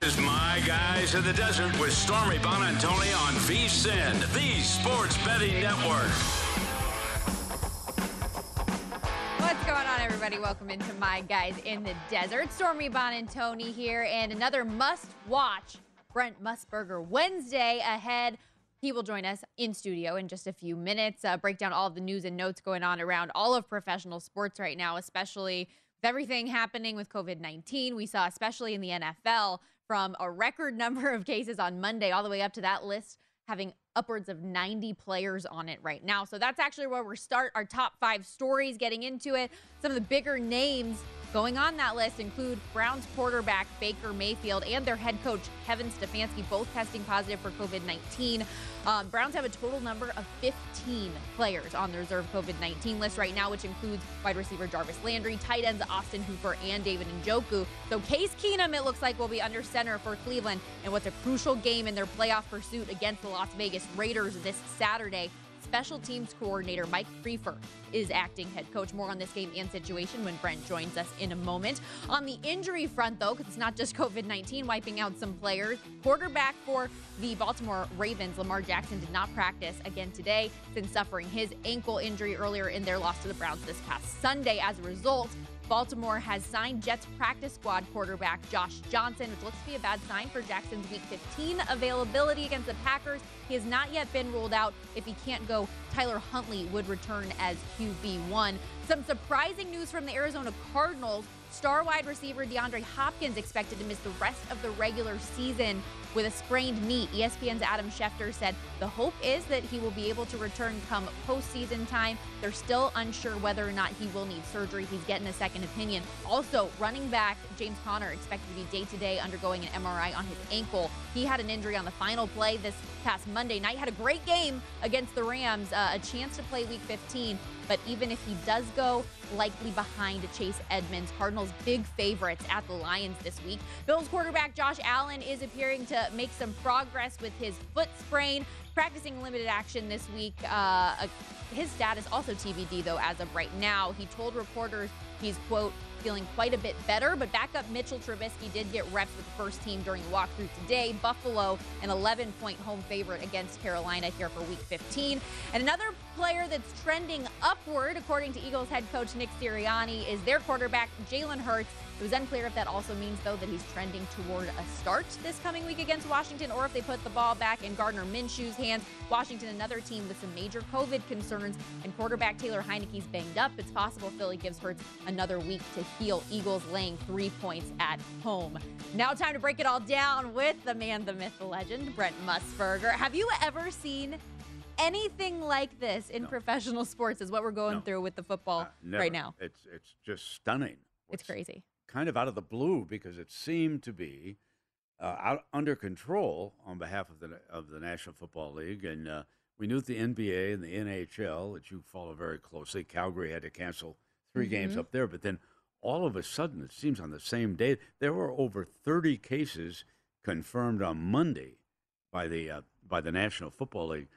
Is my guys in the desert with Stormy Buonantony on VSIN, the Sports Betting Network. What's going on, everybody? Welcome into my guys in the desert. Stormy Buonantony here, and another must-watch Brent Musburger Wednesday ahead. He will join us in studio in just a few minutes, uh, break down all of the news and notes going on around all of professional sports right now, especially with everything happening with COVID 19. We saw, especially in the NFL, from a record number of cases on Monday all the way up to that list having upwards of 90 players on it right now. So that's actually where we start our top five stories, getting into it. Some of the bigger names Going on that list include Browns quarterback Baker Mayfield and their head coach Kevin Stefanski, both testing positive for COVID 19. Um, Browns have a total number of 15 players on the reserve COVID 19 list right now, which includes wide receiver Jarvis Landry, tight ends Austin Hooper, and David Njoku. So Case Keenum, it looks like, will be under center for Cleveland in what's a crucial game in their playoff pursuit against the Las Vegas Raiders this Saturday special teams coordinator Mike Priefer is acting head coach. More on this game and situation when Brent joins us in a moment. On the injury front, though, because it's not just COVID 19 wiping out some players, quarterback for the Baltimore Ravens, Lamar Jackson, did not practice again today since suffering his ankle injury earlier in their loss to the Browns this past Sunday. As a result, Baltimore has signed Jets practice squad quarterback Josh Johnson, which looks to be a bad sign for Jackson's Week 15 availability against the Packers. He has not yet been ruled out. If he can't go, Tyler Huntley would return as QB1. Some surprising news from the Arizona Cardinals. Star wide receiver DeAndre Hopkins expected to miss the rest of the regular season with a sprained knee. ESPN's Adam Schefter said the hope is that he will be able to return come postseason time. They're still unsure whether or not he will need surgery. He's getting a second opinion. Also, running back James Conner expected to be day to day undergoing an MRI on his ankle. He had an injury on the final play this past Monday night. Had a great game against the Rams, uh, a chance to play Week 15. But even if he does go, likely behind Chase Edmonds, Cardinals big favorites at the Lions this week. Bills quarterback Josh Allen is appearing to make some progress with his foot sprain, practicing limited action this week. Uh, his status also TBD though as of right now. He told reporters he's quote feeling quite a bit better. But backup Mitchell Trubisky did get reps with the first team during the walkthrough today. Buffalo, an 11 point home favorite against Carolina here for week 15. And another player that's trending upward, according to Eagles head coach Nick Sirianni, is their quarterback, Jalen Hurts. It was unclear if that also means, though, that he's trending toward a start this coming week against Washington, or if they put the ball back in Gardner Minshew's hands. Washington, another team with some major COVID concerns, and quarterback Taylor Heinicke's banged up. It's possible Philly gives Hurts another week to heal. Eagles laying three points at home. Now, time to break it all down with the man, the myth, the legend, Brent Musburger. Have you ever seen anything like this in No. professional sports? Is what we're going No. through with the football Uh, right now. It's it's just stunning. It's crazy. Kind of out of the blue because it seemed to be uh, out under control on behalf of the of the National Football League, and uh, we knew that the NBA and the NHL that you follow very closely. Calgary had to cancel 3 games Mhm. up there, but then all of a sudden, it seems on the same day there were over 30 cases confirmed on Monday by the uh, by the National Football League.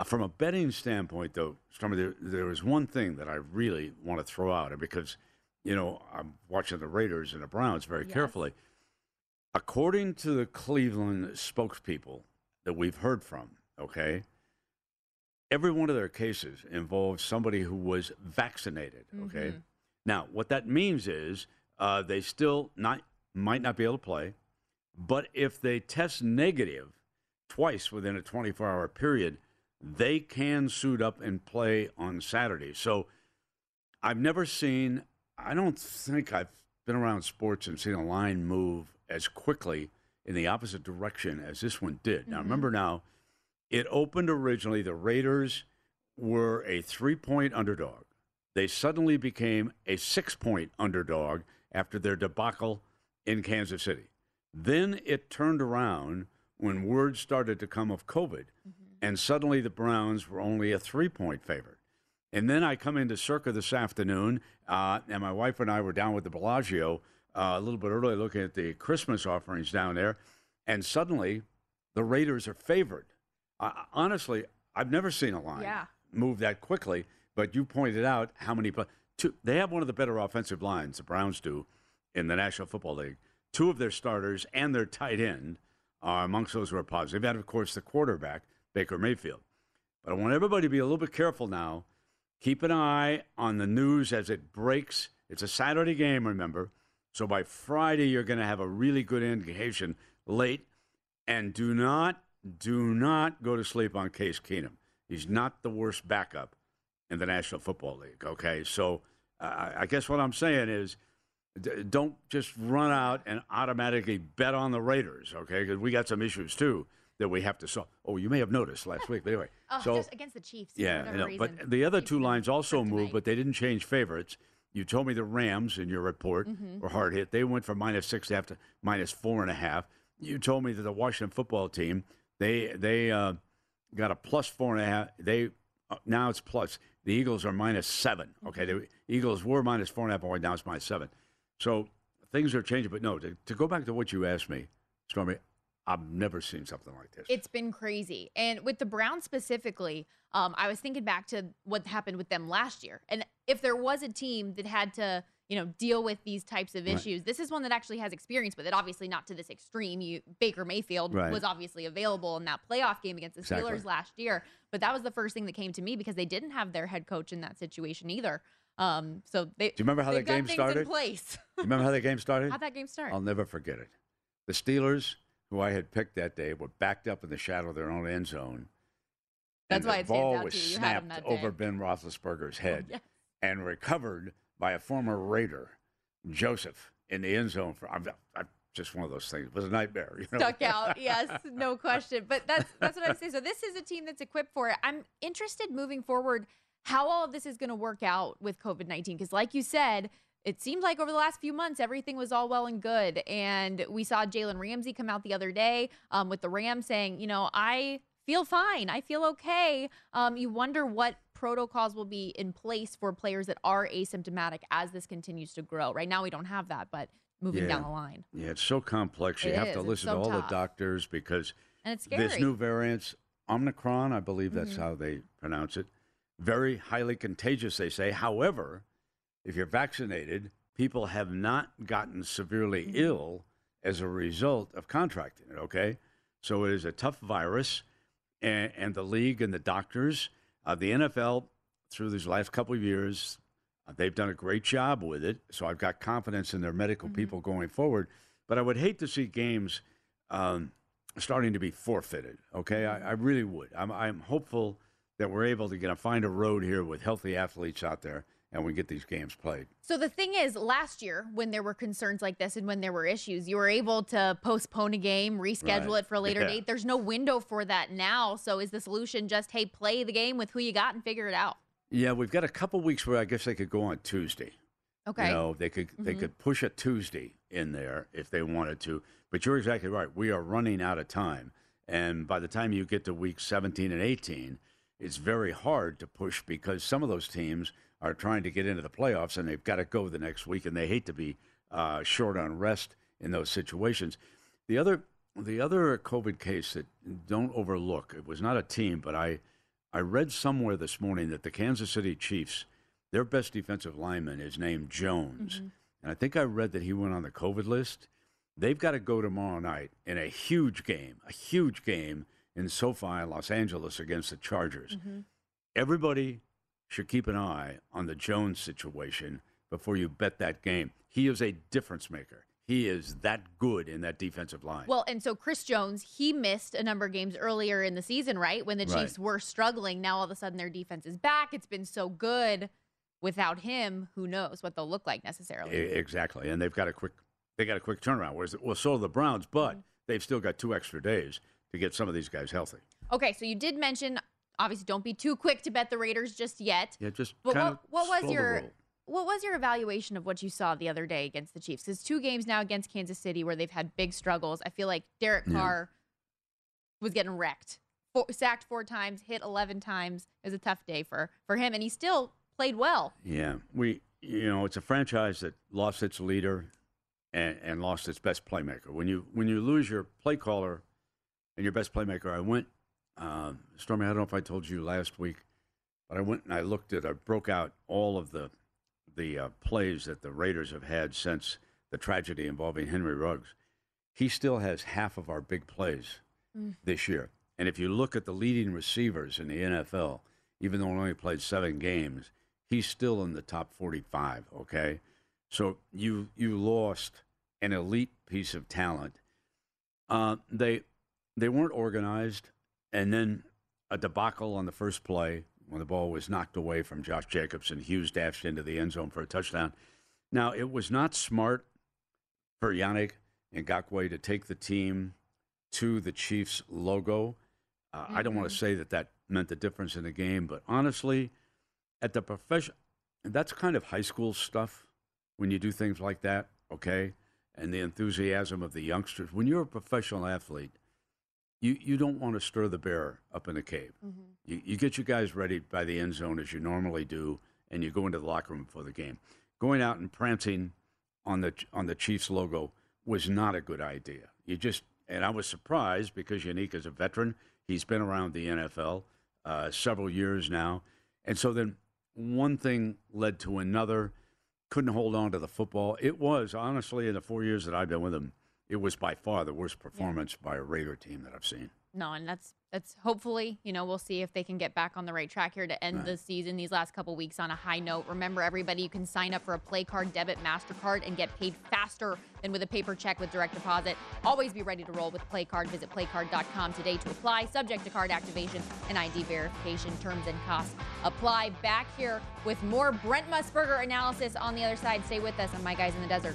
Uh, from a betting standpoint, though, Stormy, there, there is one thing that I really want to throw out, and because you know I'm watching the Raiders and the Browns very Yes. carefully. According to the Cleveland spokespeople that we've heard from, okay, every one of their cases involves somebody who was vaccinated. Okay, Mhm. now what that means is uh, they still not might not be able to play, but if they test negative twice within a 24 hour period, they can suit up and play on Saturday. So I've never seen, I don't think I've been around sports and seen a line move as quickly in the opposite direction as this one did. Now, Mhm. remember now, it opened originally, the Raiders were a three point underdog. They suddenly became a six point underdog after their debacle in Kansas City. Then it turned around when word started to come of COVID, and suddenly the Browns were only a three point favorite. And then I come into Circa this afternoon, uh, and my wife and I were down with the Bellagio uh, a little bit early looking at the Christmas offerings down there, and suddenly the Raiders are favored. Uh, honestly, I've never seen a line Yeah. move that quickly, but you pointed out how many. Two, they have one of the better offensive lines, the Browns do, in the National Football League. Two of their starters and their tight end are amongst those who are positive. And, of course, the quarterback, Baker Mayfield. But I want everybody to be a little bit careful now. Keep an eye on the news as it breaks. It's a Saturday game, remember. So by Friday, you're going to have a really good indication late. And do not, do not go to sleep on Case Keenum. He's not the worst backup in the National Football League. Okay, so uh, I guess what I'm saying is, d- don't just run out and automatically bet on the Raiders. Okay, because we got some issues too that we have to solve. Oh, you may have noticed last week, but anyway. Oh, so just against the Chiefs. yeah, whatever know. reason. But the other two lines also moved, but they didn't change favorites. You told me the Rams in your report Mhm. were hard hit. They went from minus six and a half to minus four and a half. You told me that the Washington football team they they uh, got a plus four and a half. They uh, now it's plus. The Eagles are minus seven. Okay, the Eagles were minus four and a half. Right now it's minus seven. So things are changing. But no, to, to go back to what you asked me, Stormy, I've never seen something like this. It's been crazy. And with the Browns specifically, um, I was thinking back to what happened with them last year. And if there was a team that had to, you know, deal with these types of Right. issues, this is one that actually has experience with it. Obviously, not to this extreme. You Baker Mayfield Right. was obviously available in that playoff game against the Exactly. Steelers last year, but that was the first thing that came to me because they didn't have their head coach in that situation either. Um, so they Do you remember how that game started? place. You remember how that game started? How'd that game start? I'll never forget it. The Steelers, who I had picked that day, were backed up in the shadow of their own end zone. That's and why the ball was to you. You had 'em snapped over Ben Roethlisberger's oh, head yes. and recovered by a former Raider, Joseph, in the end zone. For I'm, I'm just one of those things. It was a nightmare. You know? stuck out. Yes, no question. But that's that's what I say. So this is a team that's equipped for it. I'm interested moving forward how all of this is going to work out with COVID nineteen because, like you said. It seemed like over the last few months, everything was all well and good. And we saw Jalen Ramsey come out the other day um, with the Rams saying, you know, I feel fine. I feel okay. Um, you wonder what protocols will be in place for players that are asymptomatic as this continues to grow. Right now, we don't have that, but moving Yeah. down the line. Yeah, it's so complex. You It have is. to listen so to all tough. the doctors because And it's scary. this new variant, Omicron, I believe that's Mhm. how they pronounce it, very highly contagious, they say. However, if you're vaccinated, people have not gotten severely Mm-hmm. ill as a result of contracting it, okay? So it is a tough virus, and, and the league and the doctors, uh, the NFL, through these last couple of years, Uh, they've done a great job with it, so I've got confidence in their medical people going forward. But I would hate to see games um, starting to be forfeited. Okay, I, I really would. I'm, I'm hopeful that we're able to get a find a road here with healthy athletes out there, and we get these games played. So the thing is, last year when there were concerns like this and when there were issues, you were able to postpone a game, reschedule Right. it for a later Yeah. date. There's no window for that now. So is the solution just hey, play the game with who you got and figure it out? Yeah, we've got a couple weeks where I guess they could go on Tuesday. Okay. You know, they could they Mhm. could push a Tuesday in there if they wanted to. But you're exactly right. We are running out of time, and by the time you get to week 17 and 18, it's very hard to push because some of those teams are trying to get into the playoffs and they've got to go the next week, and they hate to be uh, short on rest in those situations. The other the other COVID case that don't overlook it was not a team, but I I read somewhere this morning that the Kansas City Chiefs their best defensive lineman is named Jones. And I think I read that he went on the COVID list. They've got to go tomorrow night in a huge game, a huge game in SoFi Los Angeles against the Chargers. Everybody should keep an eye on the Jones situation before you bet that game. He is a difference maker. He is that good in that defensive line. Well, and so Chris Jones, he missed a number of games earlier in the season, right? When the Right. Chiefs were struggling. Now all of a sudden their defense is back. It's been so good. Without him, who knows what they'll look like necessarily. Exactly, and they've got a quick they got a quick turnaround. Whereas well, so the Browns, but mm-hmm. they've still got two extra days to get some of these guys healthy. Okay, so you did mention obviously don't be too quick to bet the Raiders just yet. Yeah, just But what, what was your what was your evaluation of what you saw the other day against the Chiefs? Because two games now against Kansas City where they've had big struggles. I feel like Derek Yeah. Carr was getting wrecked, four, sacked four times, hit eleven times. It was a tough day for for him, and he still played well. Yeah, we you know it's a franchise that lost its leader and, and lost its best playmaker. When you when you lose your play caller and your best playmaker, I went. Um, Stormy, I don't know if I told you last week, but I went and I looked at. I broke out all of the the uh, plays that the Raiders have had since the tragedy involving Henry Ruggs. He still has half of our big plays this year. And if you look at the leading receivers in the NFL, even though he only played seven games, he's still in the top 45. Okay, so you you lost an elite piece of talent. Uh, they they weren't organized, and then a debacle on the first play when the ball was knocked away from Josh Jacobs and Hughes dashed into the end zone for a touchdown. Now it was not smart for Yannick Ngakoue to take the team to the Chiefs logo. Uh, I don't want to say that that meant the difference in the game, but honestly, at the profession, that's kind of high school stuff when you do things like that, okay? And the enthusiasm of the youngsters. When you're a professional athlete, you, you don't want to stir the bear up in the cave. You, you get your guys ready by the end zone as you normally do, and you go into the locker room for the game. Going out and prancing on the on the Chiefs logo was not a good idea. You just and I was surprised because Yannick is a veteran. He's been around the NFL uh, several years now, and so then one thing led to another. Couldn't hold on to the football. It was honestly in the four years that I've been with him, it was by far the worst performance by a Raider team that I've seen. No, and that's that's hopefully you know we'll see if they can get back on the right track here to end Right. the season these last couple weeks on a high note. Remember, everybody, you can sign up for a Play Card debit Mastercard and get paid faster than with a paper check with direct deposit. Always be ready to roll with Play Card. Visit playcard.com today to apply. Subject to card activation and ID verification. Terms and costs apply. Back here with more Brent Musburger analysis on the other side. Stay with us on My Guys in the Desert.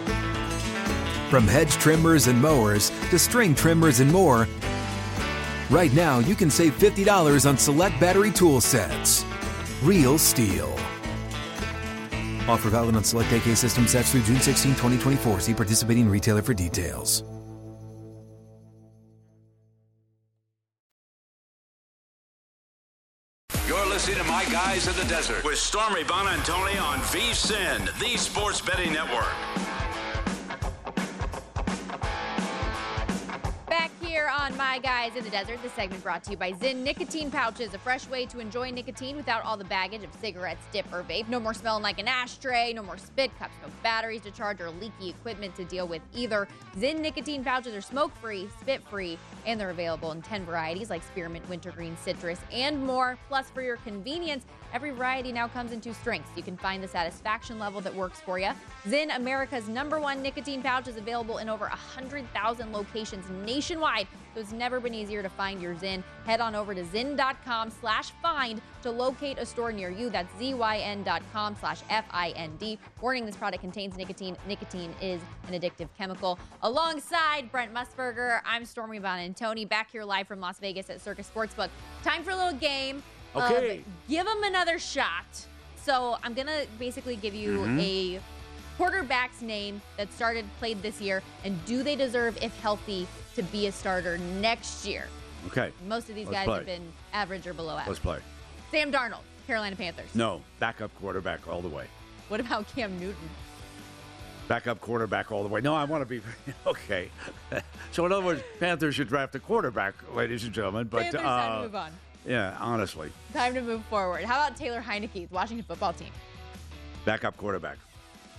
From hedge trimmers and mowers to string trimmers and more, right now you can save $50 on select battery tool sets. Real STIHL. Offer valid on select AK system sets through June 16, 2024. See participating retailer for details. You're listening to My Guys in the Desert with Stormy Buonantony on VSIN, the Sports Betting Network. Here on My Guys in the Desert, the segment brought to you by Zyn Nicotine Pouches, a fresh way to enjoy nicotine without all the baggage of cigarettes, dip, or vape. No more smelling like an ashtray, no more spit cups, no batteries to charge, or leaky equipment to deal with either. Zyn Nicotine Pouches are smoke free, spit free, and they're available in 10 varieties like spearmint, wintergreen, citrus, and more. Plus, for your convenience, every variety now comes in two strengths. You can find the satisfaction level that works for you. Zyn, America's number one nicotine pouch, is available in over 100,000 locations nationwide. So it's never been easier to find your Zyn. Head on over to zyn.com slash find to locate a store near you. That's zyn.com slash F-I-N-D. Warning, this product contains nicotine. Nicotine is an addictive chemical. Alongside Brent Musburger, I'm Stormy Buonantony back here live from Las Vegas at Circa Sportsbook. Time for a little game. Okay. give them another shot. So I'm going to basically give you Mm-hmm. a quarterback's name that started played this year and do they deserve if healthy to be a starter next year Okay, most of these Let's guys play. have been average or below average. let's play. sam darnold carolina panthers No, backup quarterback all the way. what about cam newton Backup quarterback all the way. No, I want to be okay. so in other words, Panthers should draft a quarterback, ladies and gentlemen. But Panthers, time uh, to move on yeah, honestly, time to move forward how about taylor heinicke the washington football team backup quarterback,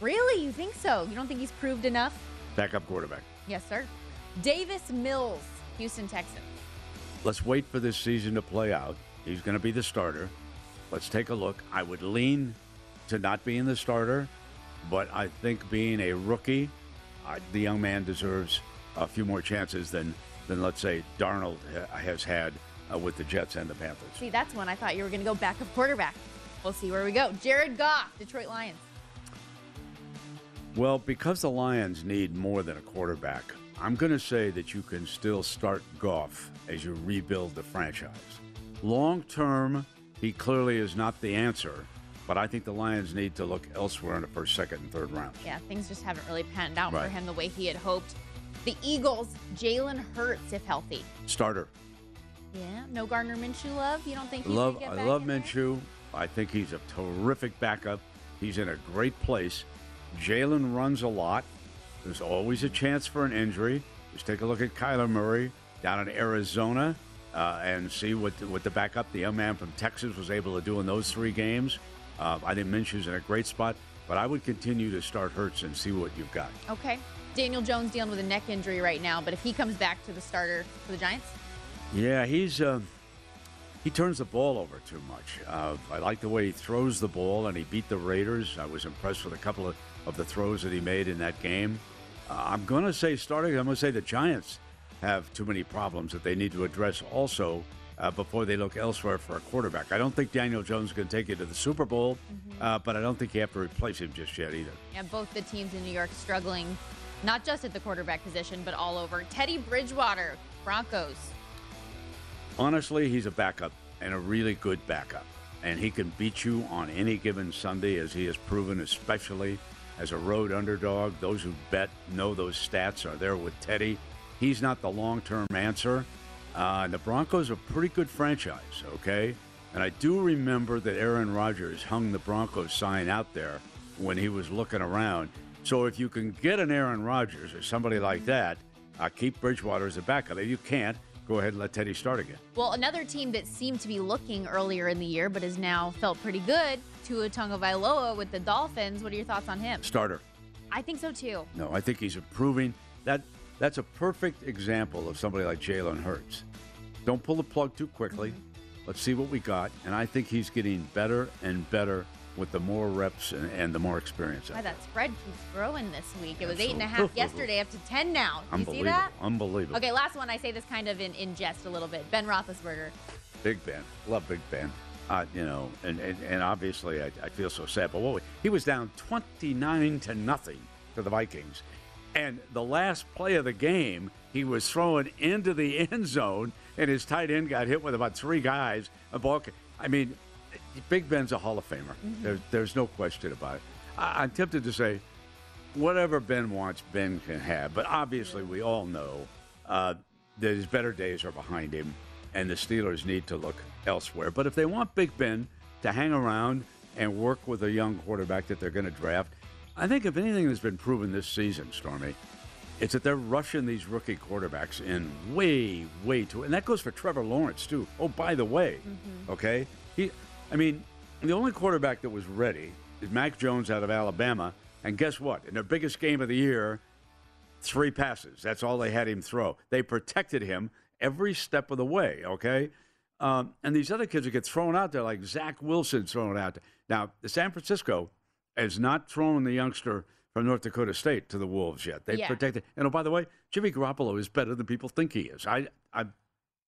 really you think so you don't think he's proved enough backup quarterback. yes sir davis mills houston texans Let's wait for this season to play out. He's going to be the starter. Let's take a look. I would lean to not being the starter, but I think being a rookie, uh, the young man deserves a few more chances than than let's say Darnold ha- has had uh, with the Jets and the Panthers. see that's one i thought you were going to go back backup quarterback we'll see where we go jared goff detroit lions Well, because the Lions need more than a quarterback, I'm going to say that you can still start Goff as you rebuild the franchise. Long term, he clearly is not the answer, but I think the Lions need to look elsewhere in the first, second, and third round. yeah, things just haven't really panned out for him the way he had hoped. The Eagles, Jalen Hurts, if healthy. Starter. Yeah, no Gardner Minshew love. You don't think Love, I love in there? Minshew. I think he's a terrific backup. He's in a great place. Jalen runs a lot. There's always a chance for an injury. Just take a look at Kyler Murray down in Arizona uh, and see what what the backup, the young man from Texas, was able to do in those three games. Uh, I think Minshew's in a great spot, but I would continue to start Hurts and see what you've got. Okay. Daniel Jones dealing with a neck injury right now, but if he comes back to the starter for the Giants, Yeah, he's uh, he turns the ball over too much. Uh, I like the way he throws the ball, and he beat the Raiders. I was impressed with a couple of, of the throws that he made in that game. Uh, I'm going to say, starting, I'm going to say the Giants have too many problems that they need to address also uh, before they look elsewhere for a quarterback. I don't think Daniel Jones can take you to the Super Bowl, uh, but I don't think you have to replace him just yet either. And both the teams in New York struggling, not just at the quarterback position, but all over. Teddy Bridgewater, Broncos. Honestly, he's a backup and a really good backup. And he can beat you on any given Sunday, as he has proven, especially as a road underdog. Those who bet know those stats are there with Teddy. He's not the long term answer. Uh, the Broncos are a pretty good franchise, okay? And I do remember that Aaron Rodgers hung the Broncos sign out there when he was looking around. So if you can get an Aaron Rodgers or somebody like that, uh, keep Bridgewater as a backup. If you can't, go ahead and let Teddy start again. Well, another team that seemed to be looking earlier in the year, but has now felt pretty good, Tua Tagovailoa with the Dolphins. What are your thoughts on him? Starter. I think so too. No, I think he's improving. That that's a perfect example of somebody like Jalen Hurts. Don't pull the plug too quickly. Mm-hmm. Let's see what we got. And I think he's getting better and better with the more reps and, and the more experience. Why that spread keeps growing this week. It was eight and a half yesterday, up to ten now. Do you see that? Unbelievable. Okay, last one. I say this kind of in, in jest a little bit. Ben Roethlisberger. Big Ben. Love Big Ben. Uh, you know, and, and, and obviously I, I feel so sad. But what, he was down 29 to nothing to the Vikings. And the last play of the game, he was thrown into the end zone, and his tight end got hit with about three guys. A ball. I mean, Big Ben's a Hall of Famer. There's, there's no question about it. I, I'm tempted to say, whatever Ben wants, Ben can have. But obviously, we all know uh, that his better days are behind him, and the Steelers need to look elsewhere. But if they want Big Ben to hang around and work with a young quarterback that they're going to draft, I think if anything has been proven this season, Stormy, it's that they're rushing these rookie quarterbacks in way, way too. And that goes for Trevor Lawrence too. Oh, by the way, okay, he, I mean, the only quarterback that was ready is Mac Jones out of Alabama, and guess what? In their biggest game of the year, three passes. That's all they had him throw. They protected him every step of the way. Okay, um, and these other kids that get thrown out there, like Zach Wilson thrown out there. Now, the San Francisco has not thrown the youngster from North Dakota State to the Wolves yet. They Yeah. protected. And oh, by the way, Jimmy Garoppolo is better than people think he is. I, I'm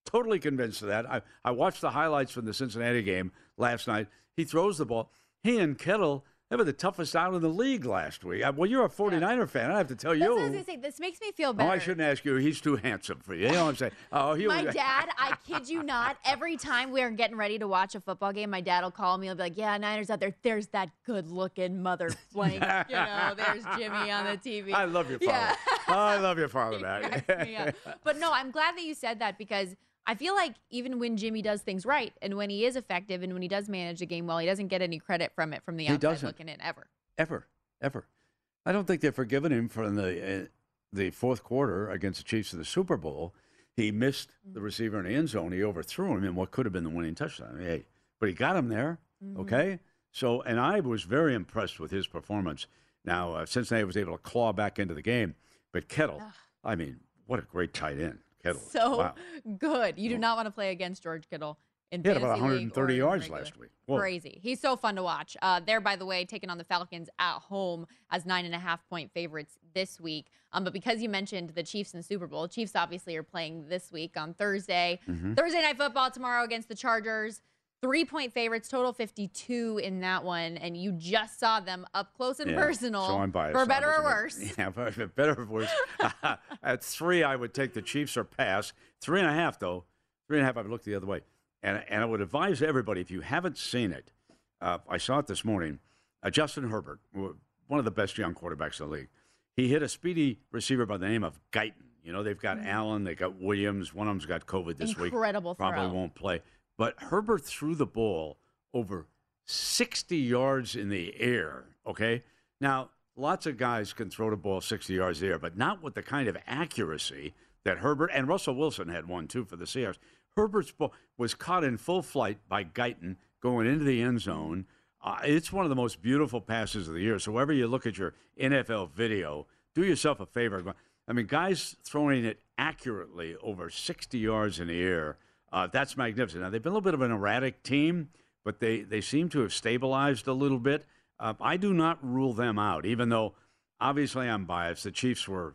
totally convinced of that. I, I watched the highlights from the Cincinnati game last night. He throws the ball. He and Kittle, they were the toughest out in the league last week. I, well, you're a 49er fan. I have to tell That's you. what I was say. This makes me feel Oh, better. I shouldn't ask you. He's too handsome for you. You know what I'm saying? Oh, he My was, dad, I kid you not, every time we are getting ready to watch a football game, my dad will call me. He'll be like, "Yeah, Niners out there. There's that good-looking mother blank. you know, there's Jimmy on the TV." I love your father. Yeah. I love your father, He man. cracks me up. But no, I'm glad that you said that because I feel like even when Jimmy does things right and when he is effective and when he does manage the game well, he doesn't get any credit from it from the He outside doesn't. looking in ever. ever, ever. I don't think they've forgiven him for the uh, the fourth quarter against the Chiefs in the Super Bowl. He missed the receiver in the end zone. He overthrew him in what could have been the winning touchdown. I mean, hey, but he got him there. Okay, so and I was very impressed with his performance. Now uh, Cincinnati was able to claw back into the game, but Kittle, I mean, what a great tight end, Kittle. So wow. good. You do not want to play against George Kittle in He had about 130 yards last week. Whoa. Crazy. He's so fun to watch. Uh, they're, by the way, taking on the Falcons at home as nine and a half point favorites this week. Um, but because you mentioned the Chiefs in the Super Bowl, Chiefs obviously are playing this week on Thursday. Mm-hmm. Thursday night football tomorrow against the Chargers. Three point favorites, total 52 in that one. And you just saw them up close and Yeah, personal. So I'm biased. For better or worse. Yeah, for better or worse. At three, I would take the Chiefs or pass. Three and a half, though. Three and a half, I would look the other way. And, and I would advise everybody, if you haven't seen it, uh, I saw it this morning. Uh, Justin Herbert, one of the best young quarterbacks in the league, he hit a speedy receiver by the name of Guyton. You know, they've got Allen, they've got Williams. One of them's got COVID this week. Mm-hmm. Incredible Probably throw. won't play. But Herbert threw the ball over 60 yards in the air. Okay. Now, lots of guys can throw the ball 60 yards in the air, but not with the kind of accuracy that Herbert and Russell Wilson had one too for the Seahawks. Herbert's ball was caught in full flight by Guyton going into the end zone. Uh, it's one of the most beautiful passes of the year. So, wherever you look at your NFL video, do yourself a favor. I mean, guys throwing it accurately over 60 yards in the air. Uh, that's magnificent. Now they've been a little bit of an erratic team, but they they seem to have stabilized a little bit. Uh, I do not rule them out, even though obviously I'm biased. The Chiefs were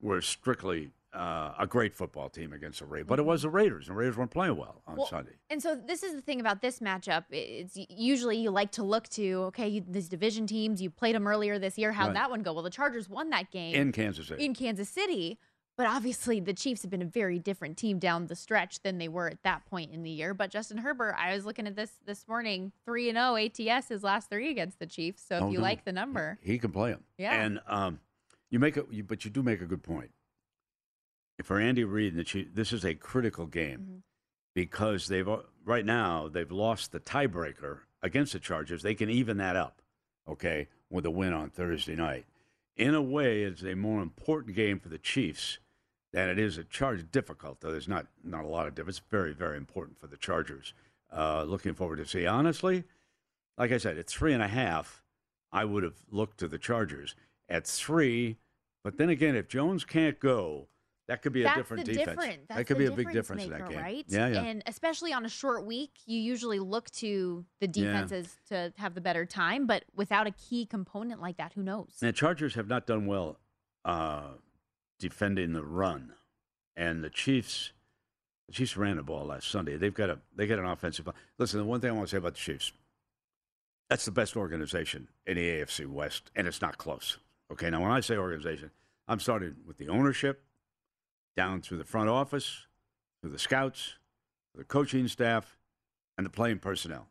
were strictly uh, a great football team against the Raiders, but it was the Raiders, and the Raiders weren't playing well on Well, Sunday. And so this is the thing about this matchup. It's usually you like to look to okay, you, these division teams. You played them earlier this year. How'd Right. that one go? Well, the Chargers won that game In Kansas City. in Kansas City. But obviously, the Chiefs have been a very different team down the stretch than they were at that point in the year. But Justin Herbert, I was looking at this this morning, three and zero ATS his last three against the Chiefs. So if Oh, you no. like the number, He can play them. Yeah. And um, you make you, but you do make a good point. For Andy Reid and the Chiefs, this is a critical game Mm-hmm. because they've right now they've lost the tiebreaker against the Chargers. They can even that up, okay, with a win on Thursday night. In a way, it's a more important game for the Chiefs than it is a Charge. Difficult though. There's not not a lot of difference. Very very important for the Chargers. Uh, looking forward to see. Honestly, like I said, at three and a half, I would have looked to the Chargers. At three, but then again, if Jones can't go, that could be a different defense. That's that could be a big difference maker, in that game. right? Yeah, yeah. And especially on a short week, you usually look to the Yeah. defenses to have the better time. But without a key component like that, who knows? And the Chargers have not done well uh, defending the run, and the Chiefs. The Chiefs ran the ball last Sunday. They've got a they got an offensive. Listen, the one thing I want to say about the Chiefs, that's the best organization in the AFC West, and it's not close. Okay, now when I say organization, I'm starting with the ownership, down through the front office, through the scouts, the coaching staff, and the playing personnel.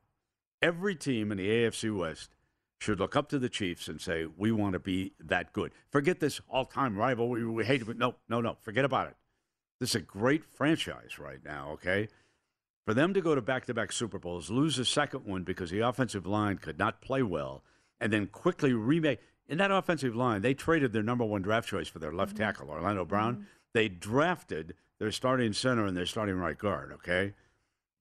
Every team in the AFC West should look up to the Chiefs and say, "We want to be that good." Forget this all-time rival. We, we hate it. but No, no, no. Forget about it. This is a great franchise right now. Okay, for them to go to back-to-back Super Bowls, lose the second one because the offensive line could not play well, and then quickly remake in that offensive line, they traded their number one draft choice for their left mm-hmm. tackle, Orlando Brown. Mm-hmm. They drafted their starting center and their starting right guard. Okay,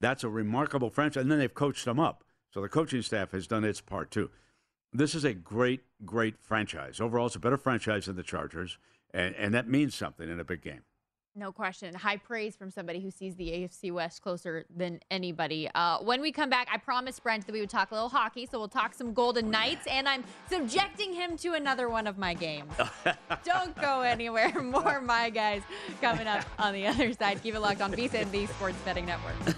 that's a remarkable franchise, and then they've coached them up. So the coaching staff has done its part too. This is a great, great franchise. Overall, it's a better franchise than the Chargers, and, and that means something in a big game. No question. High praise from somebody who sees the AFC West closer than anybody. Uh, when we come back, I promised Brent that we would talk a little hockey, so we'll talk some Golden Knights, and I'm subjecting him to another one of my games. Don't go anywhere. More my guys coming up on the other side. Keep it locked on VSIN and the Sports Betting Network.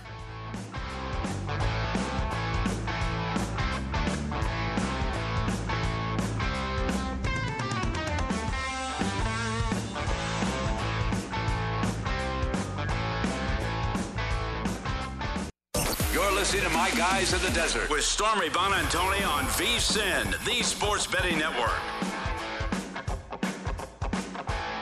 My Guys in the Desert with Stormy Buonantony on VSIN, the Sports Betting Network.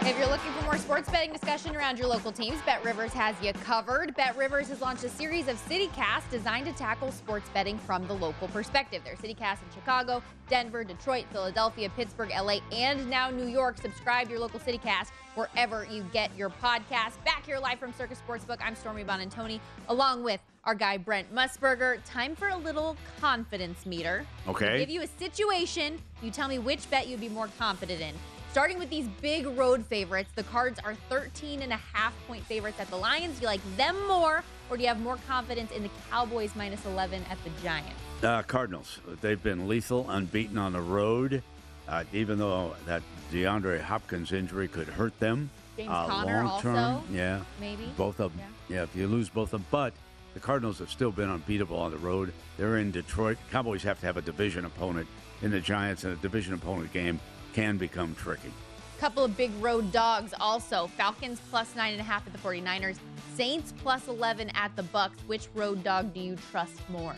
If you're looking for more sports betting discussion around your local teams, Bet Rivers has you covered. Bet Rivers has launched a series of CityCast designed to tackle sports betting from the local perspective. There's CityCast in Chicago, Denver, Detroit, Philadelphia, Pittsburgh, LA, and now New York. Subscribe to your local CityCast wherever you get your podcast. Back here live from Circa Sportsbook, I'm Stormy Buonantony, along with our guy Brent Musburger. Time for a little confidence meter. Okay. I give you a situation. You tell me which bet you'd be more confident in. Starting with these big road favorites, the Cards are 13 and a half point favorites at the Lions. Do you like them more, or do you have more confidence in the Cowboys minus 11 at the Giants? Uh, Cardinals, they've been lethal, unbeaten on the road, uh, even though that DeAndre Hopkins injury could hurt them. James uh, long term, also, yeah, maybe? both of them. Yeah. if you lose both of them, but the Cardinals have still been unbeatable on the road. They're in Detroit. Cowboys have to have a division opponent in the Giants, and a division opponent game can become tricky. Couple of big road dogs also. Falcons plus nine and a half at the 49ers. Saints plus 11 at the Bucks. Which road dog do you trust more?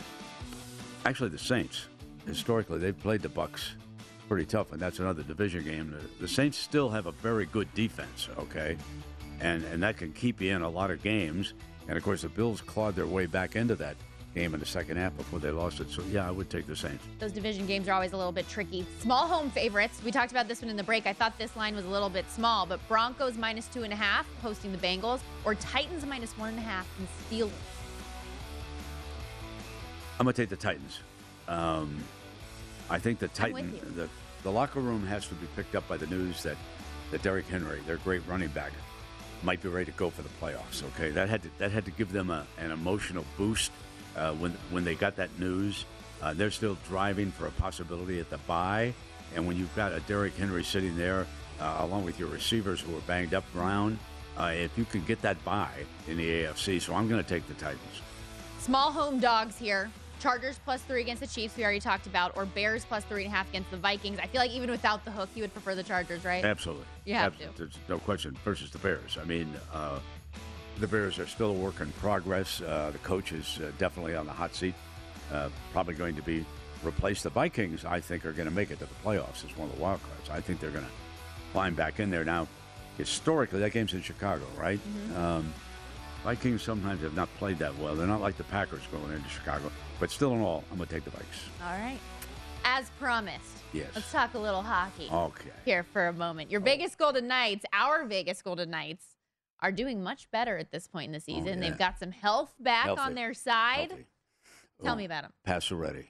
Actually, the Saints, historically, they've played the Bucks pretty tough, and that's another division game. The, the Saints still have a very good defense, okay, and and that can keep you in a lot of games. And of course, the Bills clawed their way back into that game in the second half before they lost it. So yeah, I would take the Saints. Those division games are always a little bit tricky. Small home favorites. We talked about this one in the break. I thought this line was a little bit small, but Broncos minus two and a half, hosting the Bengals, or Titans minus one and a half, and Steelers. I'm gonna take the Titans. Um, I think the Titan, the the locker room has to be picked up by the news that that Derrick Henry, their great running back, might be ready to go for the playoffs. Okay, that had to, that had to give them a, an emotional boost uh, when when they got that news. Uh, they're still driving for a possibility at the bye, and when you've got a Derrick Henry sitting there uh, along with your receivers who are banged up, Brown, uh, if you can get that bye in the AFC, so I'm going to take the Titans. Small home dogs here. Chargers plus three against the Chiefs, we already talked about, or Bears plus three and a half against the Vikings. I feel like even without the hook, you would prefer the Chargers, right? Absolutely. Have to. There's no question. Versus the Bears. I mean, uh, the Bears are still a work in progress. Uh, the coach is uh, definitely on the hot seat. Uh, probably going to be replaced. The Vikings, I think, are going to make it to the playoffs as one of the wild cards. I think they're going to climb back in there. Now, historically, that game's in Chicago, right? Mm-hmm. Um, Vikings sometimes have not played that well. They're not like the Packers going into Chicago. But still in all, I'm going to take the Vikes. All right. As promised. Yes. Let's talk a little hockey Okay. here for a moment. Your Vegas Golden Knights, our Vegas Golden Knights, are doing much better at this point in the oh, season. Oh, yeah. They've got some health back Healthy. on their side. Healthy. Tell Oh, me about them. Pacioretty.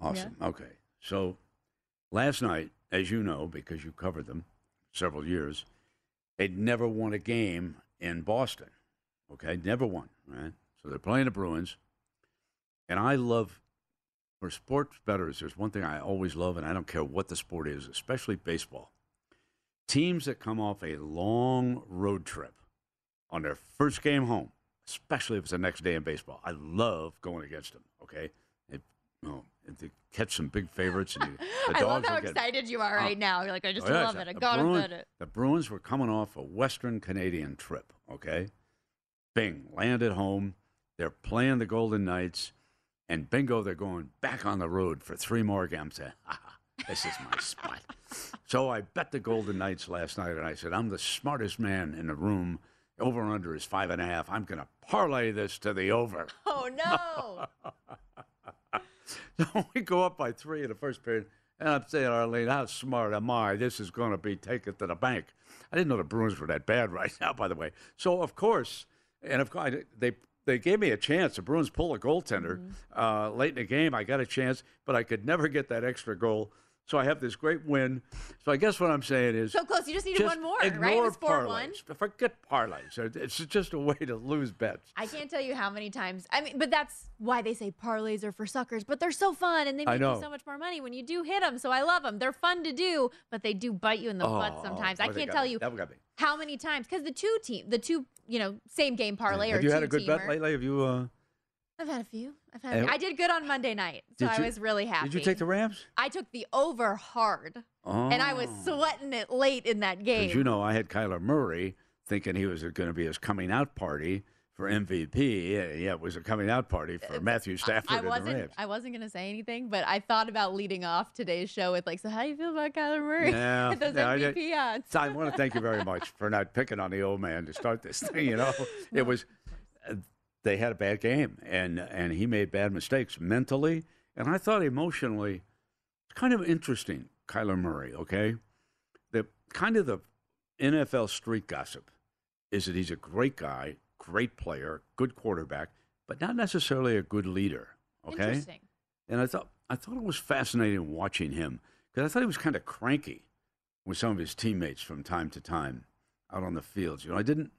Awesome. Okay. So last night, as you know, because you covered them several years, they'd never won a game in Boston. Okay. Never won. Right. So they're playing the Bruins. And I love, for sports bettors, there's one thing I always love, and I don't care what the sport is, especially baseball. Teams that come off a long road trip on their first game home, especially if it's the next day in baseball. I love going against them. Okay, it, if they catch some big favorites, and you, the I love how excited you are uh, right Oh. now. You're like, I just Oh, yeah, love it. I gotta Bruin- bet it. The Bruins were coming off a Western Canadian trip. Okay, Bing landed at home. They're playing the Golden Knights, and bingo, they're going back on the road for three more games. I said, "Ha, ha, This is my spot. So I bet the Golden Knights last night, and I said, I'm the smartest man in the room. Over and under is five and a half. I'm going to parlay this to the over. Oh no! So we go up by three in the first period, and I'm saying, Arlene, how smart am I? This is going to be taken to the bank. I didn't know the Bruins were that bad right now, by the way. So of course, and of course, they they gave me a chance. The Bruins pull a goaltender uh, late in the game. I got a chance, but I could never get that extra goal. So I have this great win. So I guess what I'm saying is so close. You just needed one more, right? It ignore was four one. Forget parlays. It's just a way to lose bets. I can't tell you how many times. I mean, but that's why they say parlays are for suckers. But they're so fun, and they make you so much more money when you do hit them. So I love them. They're fun to do, but they do bite you in the butt Oh, sometimes. boy, I can't tell me. you That got me. how many times because the two team, the two, you know, same game parlay or Have you had a good bet lately? Have you? Uh, I've had a few. I've had. And- I did good on Monday night, so Did I was really happy. did you take the Rams? I took the over hard, and I was Oh. sweating it late in that game. You know, I had Kyler Murray thinking he was going to be his coming out party for MVP. Yeah, yeah, it was a coming out party for Matthew Stafford I and wasn't. Rams. I wasn't gonna say anything, but I thought about leading off today's show with like, so how do you feel about Kyler Murray? Yeah, those yeah, I MVP odds. I want to thank you very much for not picking on the old man to start this thing. You know, it was uh, they had a bad game, and and he made bad mistakes mentally, and I thought emotionally, it's kind of interesting. Kyler Murray, okay, the kind of the NFL street gossip is that he's a great guy, great player, good quarterback, but not necessarily a good leader. Okay, Interesting. and I thought I thought it was fascinating watching him because I thought he was kind of cranky with some of his teammates from time to time out on the fields. You know, I didn't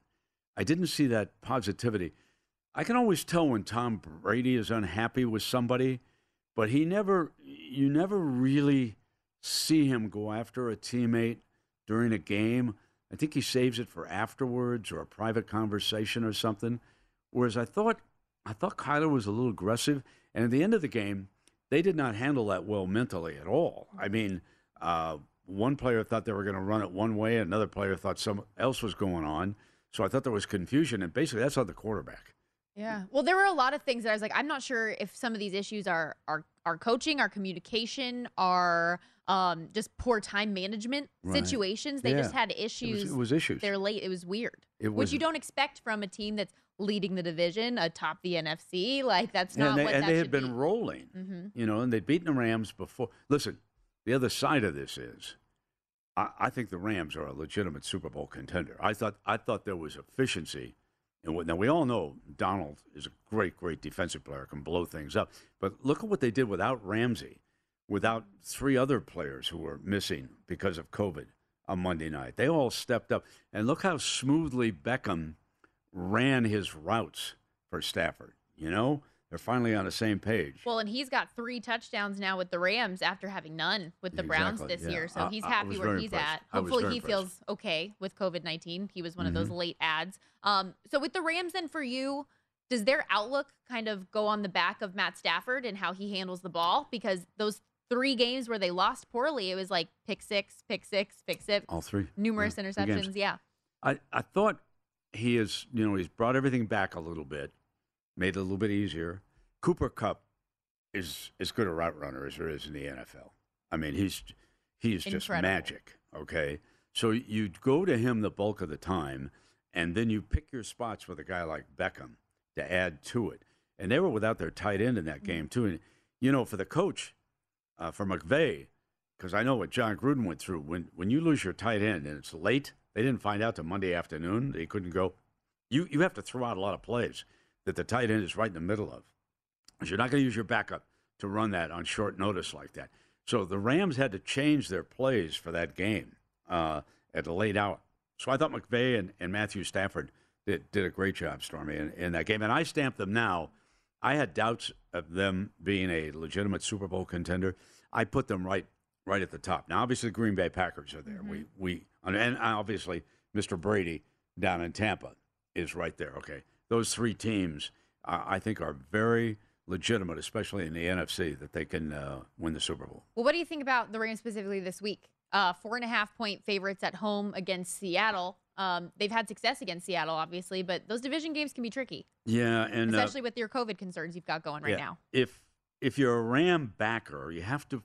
I didn't see that positivity. I can always tell when Tom Brady is unhappy with somebody, but he never you never really see him go after a teammate during a game. I think he saves it for afterwards or a private conversation or something. Whereas I thought I thought Kyler was a little aggressive, and at the end of the game, they did not handle that well mentally at all. I mean, uh, one player thought they were going to run it one way, another player thought something else was going on. So I thought there was confusion, and basically that's on the quarterback. Yeah. Well, there were a lot of things that I was like, I'm not sure if some of these issues are are are coaching, our communication, are um, just poor time management Right. situations. They just Yeah. had It was, issues. it was issues. They're late. It was weird. It was, which you don't expect from a team that's leading the division, atop the NFC. Like that's not and they, what and they had been be. rolling, Mhm. you know, and they'd beaten the Rams before. Listen, the other side of this is, I, I think the Rams are a legitimate Super Bowl contender. I thought I thought there was efficiency, and what now we all know Donald is a great, great defensive player, can blow things up. But look at what they did without Ramsey, without three other players who were missing because of COVID. on Monday night. They all stepped up. And look how smoothly Beckham ran his routes for Stafford. You know, they're finally on the same page. Well, and he's got three touchdowns now with the Rams after having none with the Browns Exactly, this yeah. year. So I- he's happy where he's impressed. at. Hopefully he impressed. feels okay with COVID 19. He was one of those Mhm. late ads. Um, so with the Rams, then for you, does their outlook kind of go on the back of Matt Stafford and how he handles the ball? Because those three games where they lost poorly, it was like pick six, pick six, pick six, All three. numerous Yeah, interceptions. Yeah. I, I thought he is, you know, he's brought everything back a little bit, made it a little bit easier. Cooper Kupp is as good a route runner as there is in the NFL. I mean, he's he's just Incredible. magic. Okay, so you go to him the bulk of the time, and then you pick your spots with a guy like Beckham to add to it. And they were without their tight end in that game too. And you know, for the coach, uh, for McVay, because I know what Jon Gruden went through. When when you lose your tight end and it's late, they didn't find out till Monday afternoon. They couldn't go. You you have to throw out a lot of plays that the tight end is right in the middle of. You're not going to use your backup to run that on short notice like that. So the Rams had to change their plays for that game uh, at a late hour. So I thought McVay and, and Matthew Stafford did, did a great job, Stormy, in, in that game. And I stamp them now. I had doubts of them being a legitimate Super Bowl contender. I put them right right at the top. Now, obviously, the Green Bay Packers are there. We we and, and obviously Mr. Brady down in Tampa is right there. Okay, those three teams uh, I think are very legitimate, especially in the NFC, that they can uh, win the Super Bowl. Well, what do you think about the Rams specifically this week? Uh, four and a half point favorites at home against Seattle. Um, they've had success against Seattle, obviously, but those division games can be tricky, Yeah, and uh, especially with your COVID concerns you've got going right yeah, now. If if you're a Ram backer, you have to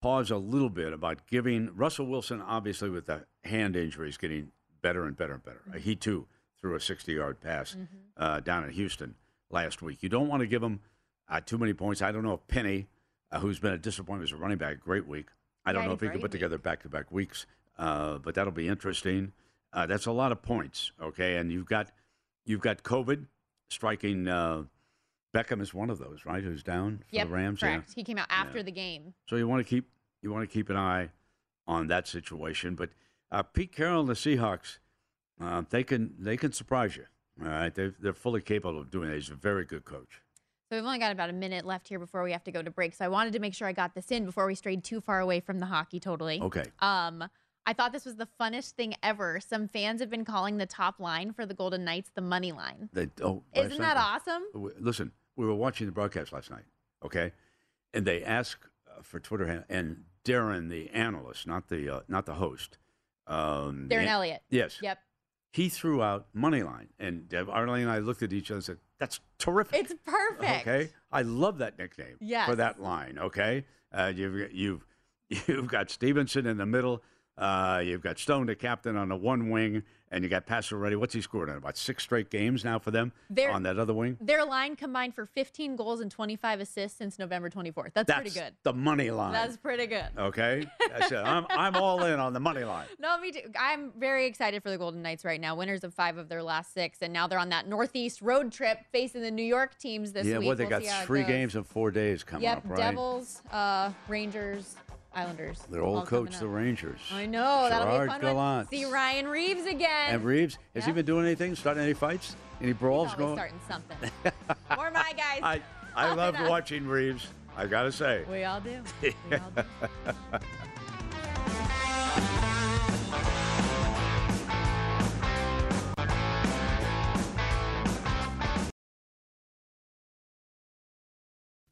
pause a little bit about giving Russell Wilson, obviously with the hand injuries, getting better and better and better. Uh, He too threw a 60-yard pass Mm-hmm. uh, down in Houston last week. You don't want to give him uh, too many points. I don't know if Penny, uh, who's been a disappointment as a running back, great week. I don't know if he can put together back-to-back weeks, uh, but that'll be interesting. Uh, that's a lot of points, okay? And you've got you've got COVID striking. Uh, Beckham is one of those, right? Who's down for Yep, the Rams? Yeah. He came out after Yeah. the game. So you want to keep you want to keep an eye on that situation. But uh, Pete Carroll and the Seahawks, uh, they can they can surprise you. All right, they they're fully capable of doing that. He's a very good coach. So we've only got about a minute left here before we have to go to break. So I wanted to make sure I got this in before we strayed too far away from the hockey. Totally. Okay. Um, I thought this was the funnest thing ever. Some fans have been calling the top line for the Golden Knights the money line. They, oh, Isn't that awesome? Listen, we were watching the broadcast last night, okay, and they asked uh, for Twitter and Darren, the analyst, not the uh, not the host, um, Darren an- Elliott. Yes. Yep. He threw out money line, and Arlene and I looked at each other and said, "That's terrific." It's perfect. Okay, I love that nickname Yes. for that line. Okay, uh, you've you've you've got Stephenson in the middle. Uh, you've got Stone, the captain, on the one wing, and you got Pacioretty. What's he scored in about six straight games now for them They're- on that other wing? Their line combined for 15 goals and 25 assists since November 24th. That's, That's pretty good. the money line. That's pretty good. okay. That's. I'm I'm all in on the money line. No, me too. I'm very excited for the Golden Knights right now. Winners of five of their last six, and now they're on that Northeast road trip facing the New York teams this yeah, week. what they We'll got see how it three games in four days coming Yep, up, right? Devils, uh, Rangers, Islanders. Their old coach, the Rangers. I know that'll be fun Gallant. See Ryan Reaves again. And Reaves, has he been doing anything? Starting any fights? Any brawls always going? starting something. More my guys. I I Coming loved watching Reaves. I gotta say. We all do. We all do.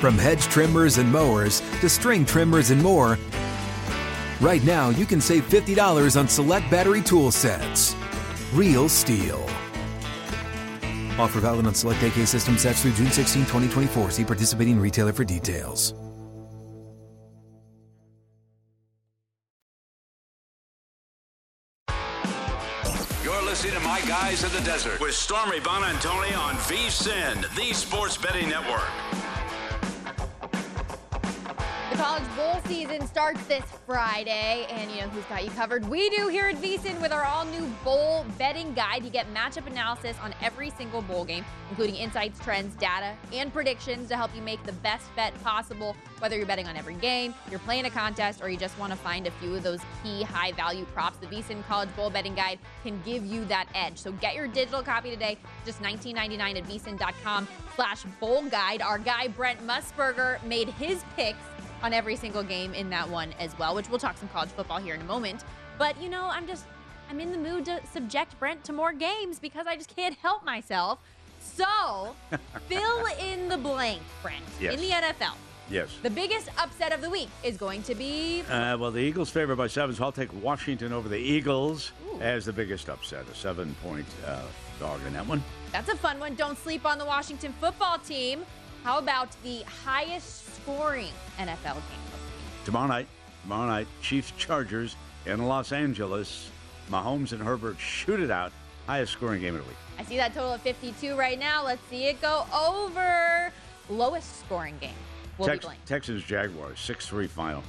From hedge trimmers and mowers to string trimmers and more, right now you can save $50 on select battery tool sets. Real STIHL. Offer valid on select AK system sets through June 16, 2024. See participating retailer for details. You're listening to My Guys in the Desert with Stormy Buonantony on VSIN, the Sports Betting Network. College bowl season starts this Friday, and you know who's got you covered? We do here at VSIN with our all-new bowl betting guide. You get matchup analysis on every single bowl game, including insights, trends, data, and predictions to help you make the best bet possible. Whether you're betting on every game, you're playing a contest, or you just want to find a few of those key high-value props, the VSIN College Bowl Betting Guide can give you that edge. So get your digital copy today, just $19.99 at VSIN.com slash bowl guide. Our guy Brent Musburger made his picks on every single game in that one as well, which we'll talk some college football here in a moment. But you know, I'm just I'm in the mood to subject Brent to more games because I just can't help myself. So, fill in the blank, Brent. Yes. In the NFL, Yes. the biggest upset of the week is going to be Uh, well, the Eagles favored by seven, so I'll take Washington over the Eagles as the biggest upset. A seven-point uh, dog in that one. That's a fun one. Don't sleep on the Washington football team. How about the highest scoring NFL game? Tomorrow night, tomorrow night, Chiefs Chargers in Los Angeles. Mahomes and Herbert shoot it out. Highest scoring game of the week. I see that total of 52 right now. Let's see it go over. Lowest scoring game will Tex-. Texans Jaguars, 6 3 final.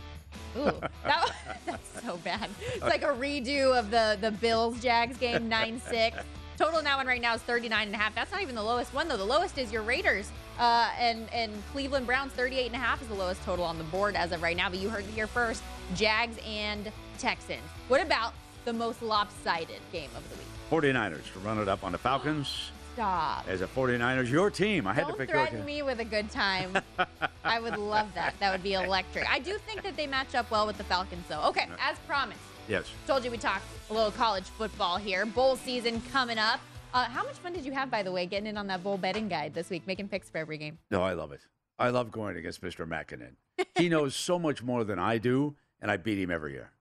Ooh, that, that's so bad. It's like a redo of the, the Bills Jags game, 9 6. Total now one right now is 39 and a half. That's not even the lowest one though. The lowest is your Raiders. Uh, and and Cleveland Browns 38 and a half is the lowest total on the board as of right now. But you heard it here first. Jags and Texans. What about the most lopsided game of the week? 49ers to run it up on the Falcons. Stop. As a 49ers, your team. I had Don't to pick your threaten team. me with a good time. I would love that. That would be electric. I do think that they match up well with the Falcons, though. Okay, as promised. Yes. Told you we talk a little college football here. Bowl season coming up. Uh, how much fun did you have, by the way, getting in on that bowl betting guide this week, making picks for every game? No, I love it. I love going against Mr. Mackinnon. He knows so much more than I do, and I beat him every year.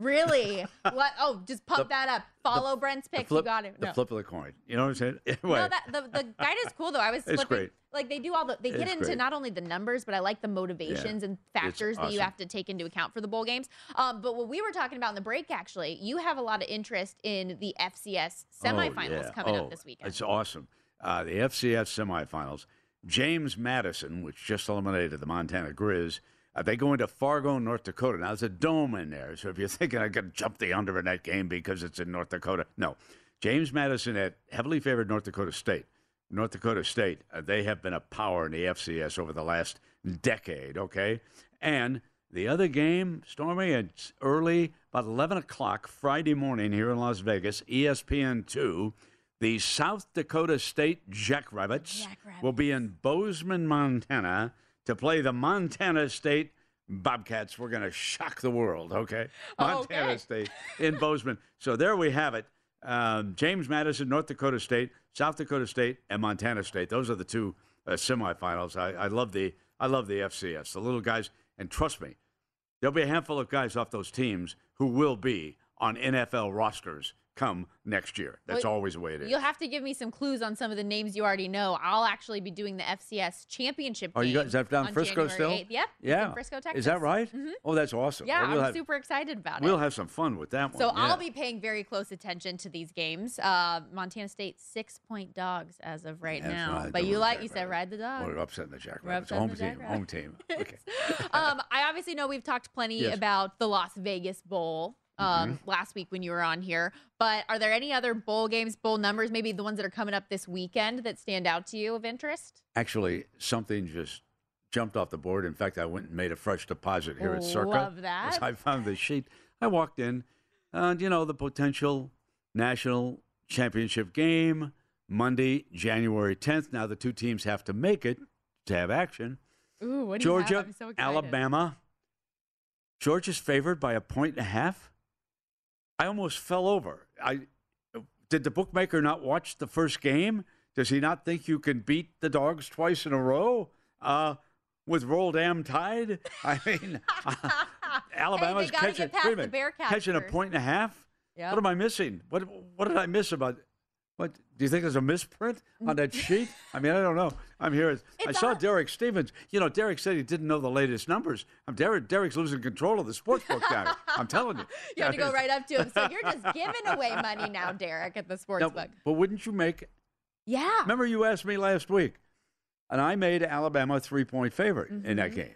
Really? what? Oh, just pump The- that up. Follow Brent's picks. flip, you got it. The No. flip of the coin. You know what I'm saying? No, that the, the guide is cool though. I was It's flipping great. like they do all the they get It's into great. not only the numbers, but I like the motivations and factors that you have to take into account for the bowl games. Um, but what we were talking about in the break, actually, you have a lot of interest in the FCS semifinals Oh, yeah. coming Oh, up this weekend. It's awesome. Uh, the FCS semifinals. James Madison, which just eliminated the Montana Grizz, uh, they go into Fargo, North Dakota. Now, there's a dome in there. So if you're thinking I could jump the under in that game because it's in North Dakota, no. James Madison at heavily favored North Dakota State. North Dakota State, uh, they have been a power in the FCS over the last decade, okay? And The other game, Stormy, it's early, about 11 o'clock Friday morning here in Las Vegas, ESPN 2. The South Dakota State Jackrabbits, Jackrabbits. will be in Bozeman, Montana to play the Montana State Bobcats. We're going to shock the world, okay? Montana okay. State in Bozeman. So there we have it. Um, James Madison, North Dakota State, South Dakota State, and Montana State. Those are the two uh, semifinals. I, I love the I love the FCS. The little guys, and trust me, there'll be a handful of guys off those teams who will be on NFL rosters come next year. That's Well, always the way it is. You'll have to give me some clues on some of the names you already know. I'll actually be doing the FCS championship. Oh, you is that down Frisco January still? 8th. Yep. Yeah. Frisco, Texas. Is that right? Mhm. Oh, that's awesome. Yeah, Well, we'll I'm have, super excited about it. We'll have some fun with that one. So I'll be paying very close attention to these games. Uh, Montana State six point dogs as of right That's now. but you like you said ride the dog. We're upsetting the Jackrabbits. Home the team. Jackrabbits. Home team. Okay. um, I obviously know we've talked plenty Yes. about the Las Vegas Bowl um, Mm-hmm. last week when you were on here, but are there any other bowl games, bowl numbers, maybe the ones that are coming up this weekend that stand out to you of interest? Actually, something just jumped off the board. In fact, I went and made a fresh deposit here at Circa. Love that. I found the sheet. I walked in, and you know the potential national championship game Monday, January 10th. Now the two teams have to make it to have action. Ooh, what do you have? Georgia, I'm so. Alabama. Georgia's favored by a point and a half. I almost fell over. I did the bookmaker not watch the first game? Does he not think you can beat the dogs twice in a row uh, with roll damn tide? I mean, Alabama's gotta catching, get past wait a minute, catching a point and a half. Yep. What am I missing? What what did I miss about? What do you think there's a misprint on that sheet? I mean, I don't know. I'm here. I saw on- Derek Stevens. You know, Derek said he didn't know the latest numbers. I'm Derek. Derek's losing control of the sports book here. I'm telling you. You have to go right up to him. So you're just giving away money now, Derek, at the sports Now, book. but wouldn't you make? Yeah. Remember, you asked me last week, and I made Alabama a three point favorite in that mm-hmm. game.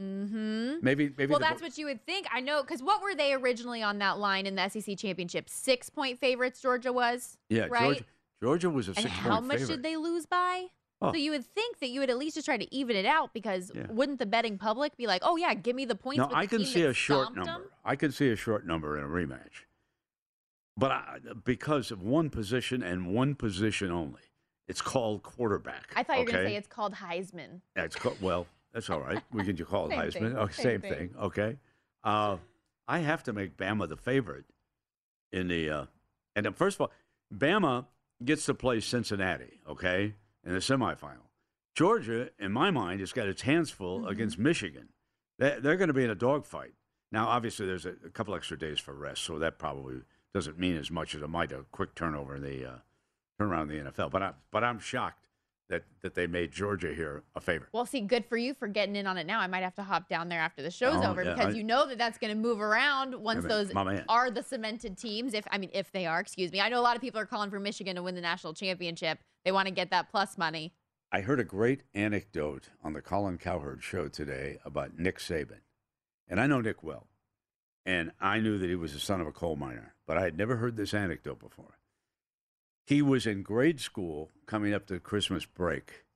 Mm-hmm. Maybe, maybe. Well, the that's what you would think. I know, because what were they originally on that line in the SEC championship? Six point favorites, Georgia was. Yeah, right. Georgia. Georgia was a and six how much favorite. did they lose by? Oh. So you would think that you would at least just try to even it out because Yeah. wouldn't the betting public be like, "Oh yeah, give me the points"? No, I can see a short number. number. 'em? I can see a short number in a rematch. But I, because of one position and one position only, it's called quarterback. I thought you were gonna say it's called Heisman. That's called, well, that's all right. We can just call it Same Heisman. thing, Oh, same same, thing. thing. Okay. Uh, I have to make Bama the favorite in the. Uh, and then first of all, Bama gets to play Cincinnati. Okay, in the semifinal. Georgia, in my mind, has got its hands full Mm-hmm. against Michigan. They, they're going to be in a dogfight. Now, obviously, there's a, a couple extra days for rest, so that probably doesn't mean as much as it might a quick turnover in the uh, turnaround in the NFL. But I, but I'm shocked that that they made Georgia here a favorite. Well, see, good for you for getting in on it now. I might have to hop down there after the show's Oh, over yeah, because I- you know that that's going to move around once those are the cemented teams. If I mean, if they are, excuse me. I know a lot of people are calling for Michigan to win the national championship. They want to get that plus money. I heard a great anecdote on the Colin Cowherd show today about Nick Saban. And I know Nick well. And I knew that he was the son of a coal miner, but I had never heard this anecdote before. He was in grade school coming up to Christmas break,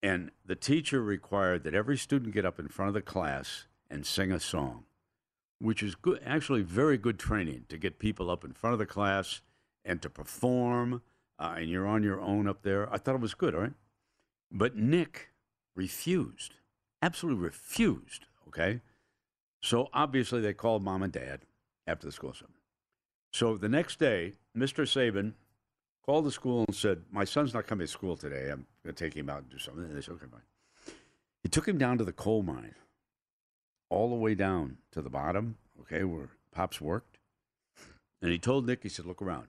and the teacher required that every student get up in front of the class and sing a song, which is good, actually very good training to get people up in front of the class and to perform. Uh, and you're on your own up there. I thought it was good, all right? But Nick refused, absolutely refused, okay? So obviously they called mom and dad after the school session. So the next day, Mr. Saban called the school and said, My son's not coming to school today. I'm going to take him out and do something. And they said, Okay, fine. He took him down to the coal mine, all the way down to the bottom, okay, where Pops worked. And he told Nick, he said, Look around.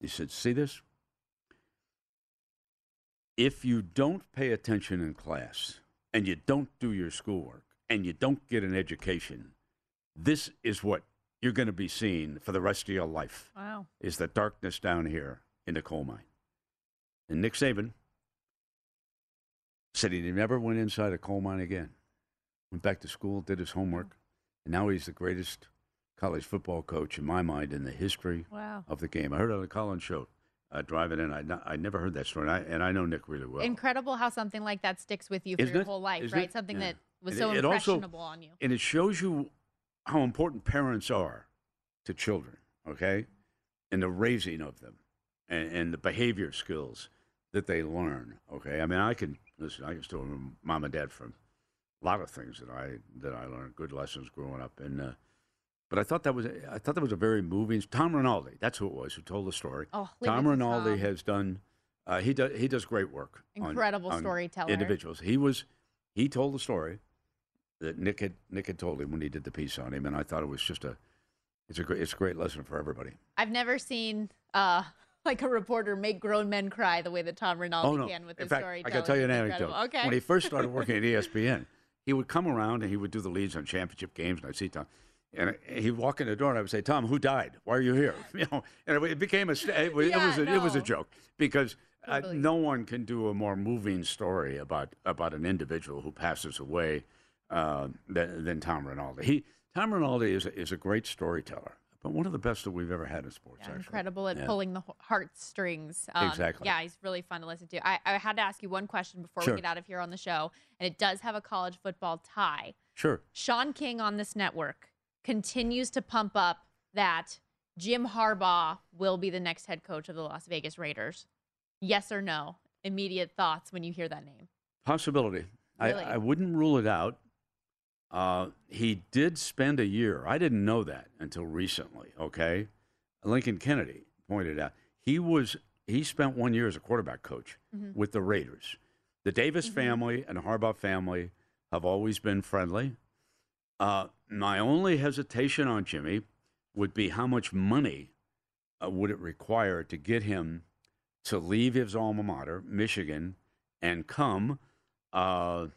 He said, See this? if you don't pay attention in class and you don't do your schoolwork and you don't get an education, this is what you're going to be seeing for the rest of your life Wow. is the darkness down here in the coal mine. And Nick Saban said he never went inside a coal mine again. Went back to school, did his homework, and now he's the greatest college football coach in my mind in the history Wow. of the game. I heard on the Colin's show uh, driving in. I I never heard that story, and I, and I know Nick really well. Incredible how something like that sticks with you for Isn't your it? whole life, Isn't right? it? Something Yeah. that was It- so it also- impressionable on you. and it shows you how important parents are to children, okay, and the raising of them, and, and the behavior skills that they learn. Okay, I mean, I can listen. I can still remember mom and dad from a lot of things that I that I learned, good lessons growing up, and. Uh, but I thought that was I thought that was a very moving. Tom Rinaldi, that's who it was who told the story. Oh, Tom Rinaldi Tom. has done. Uh, he does he does great work. on- Incredible on storyteller. Individuals. He was he told the story that Nick had Nick had told him when he did the piece on him, and I thought it was just a it's a great it's a great lesson for everybody. I've never seen uh, like a reporter make grown men cry the way that Tom Rinaldi oh no! can with In his fact, story. I got to tell you an anecdote. Okay. When he first started working at ESPN, he would come around and he would do the leads on championship games, and I'd see Tom. And he'd walk in the door, and I would say, "Tom, who died? Why are you here?" You know, and it became a it was, Yeah, it was a, it was a joke because uh, no one can do a more moving story about about an individual who passes away uh, than, than Tom Rinaldi. He Tom Rinaldi is a, is a great storyteller, but one of the best that we've ever had in sports. Yeah, actually. incredible at Yeah. pulling the heartstrings. Um, Exactly. Yeah, he's really fun to listen to. I, I had to ask you one question before Sure. we get out of here on the show, and it does have a college football tie. Sure. Sean King on this network continues to pump up that Jim Harbaugh will be the next head coach of the Las Vegas Raiders. Yes or no? Immediate thoughts when you hear that name. Possibility. Really? I, I wouldn't rule it out. Uh, he did spend a year. I didn't know that until recently. Okay, Lincoln Kennedy pointed out he was he spent one year as a quarterback coach Mhm. with the Raiders. The Davis family and Harbaugh family have always been friendly. Uh, my only hesitation on Jimmy would be how much money uh, would it require to get him to leave his alma mater, Michigan, and come. Uh,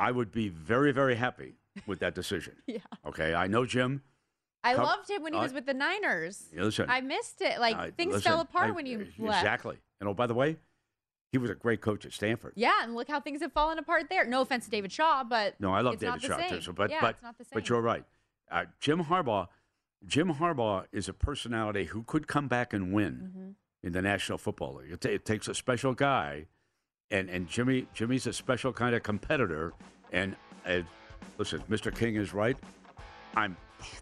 I would be very, very happy with that decision. Yeah. Okay, I know Jim. I loved him when he was with the Niners. Yeah, listen, I missed it. Like I- things listen, fell apart I- when you uh, left. Exactly. And oh, by the way, he was a great coach at Stanford. Yeah, and look how things have fallen apart there. No offense to David Shaw, but No, I love it's David Shaw too. So, but yeah, but it's not the same. but you're right. Uh, Jim Harbaugh, Jim Harbaugh is a personality who could come back and win Mm-hmm. in the National Football League. It, ta- it takes a special guy, and and Jimmy Jimmy's a special kind of competitor. And uh, listen, Mr. King is right. I'm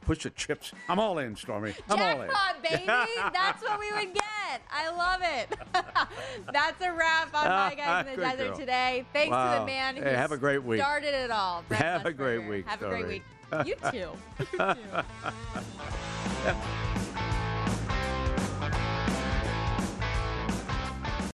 push the chips. I'm all in, Stormy. I'm all in. Jackpot, baby! That's what we would get. I love it. That's a wrap on my guys in the Good desert girl. today. Thanks to the man who Hey, have a great week. started it all. Brett Have a great week, Have a great week. You too. You too.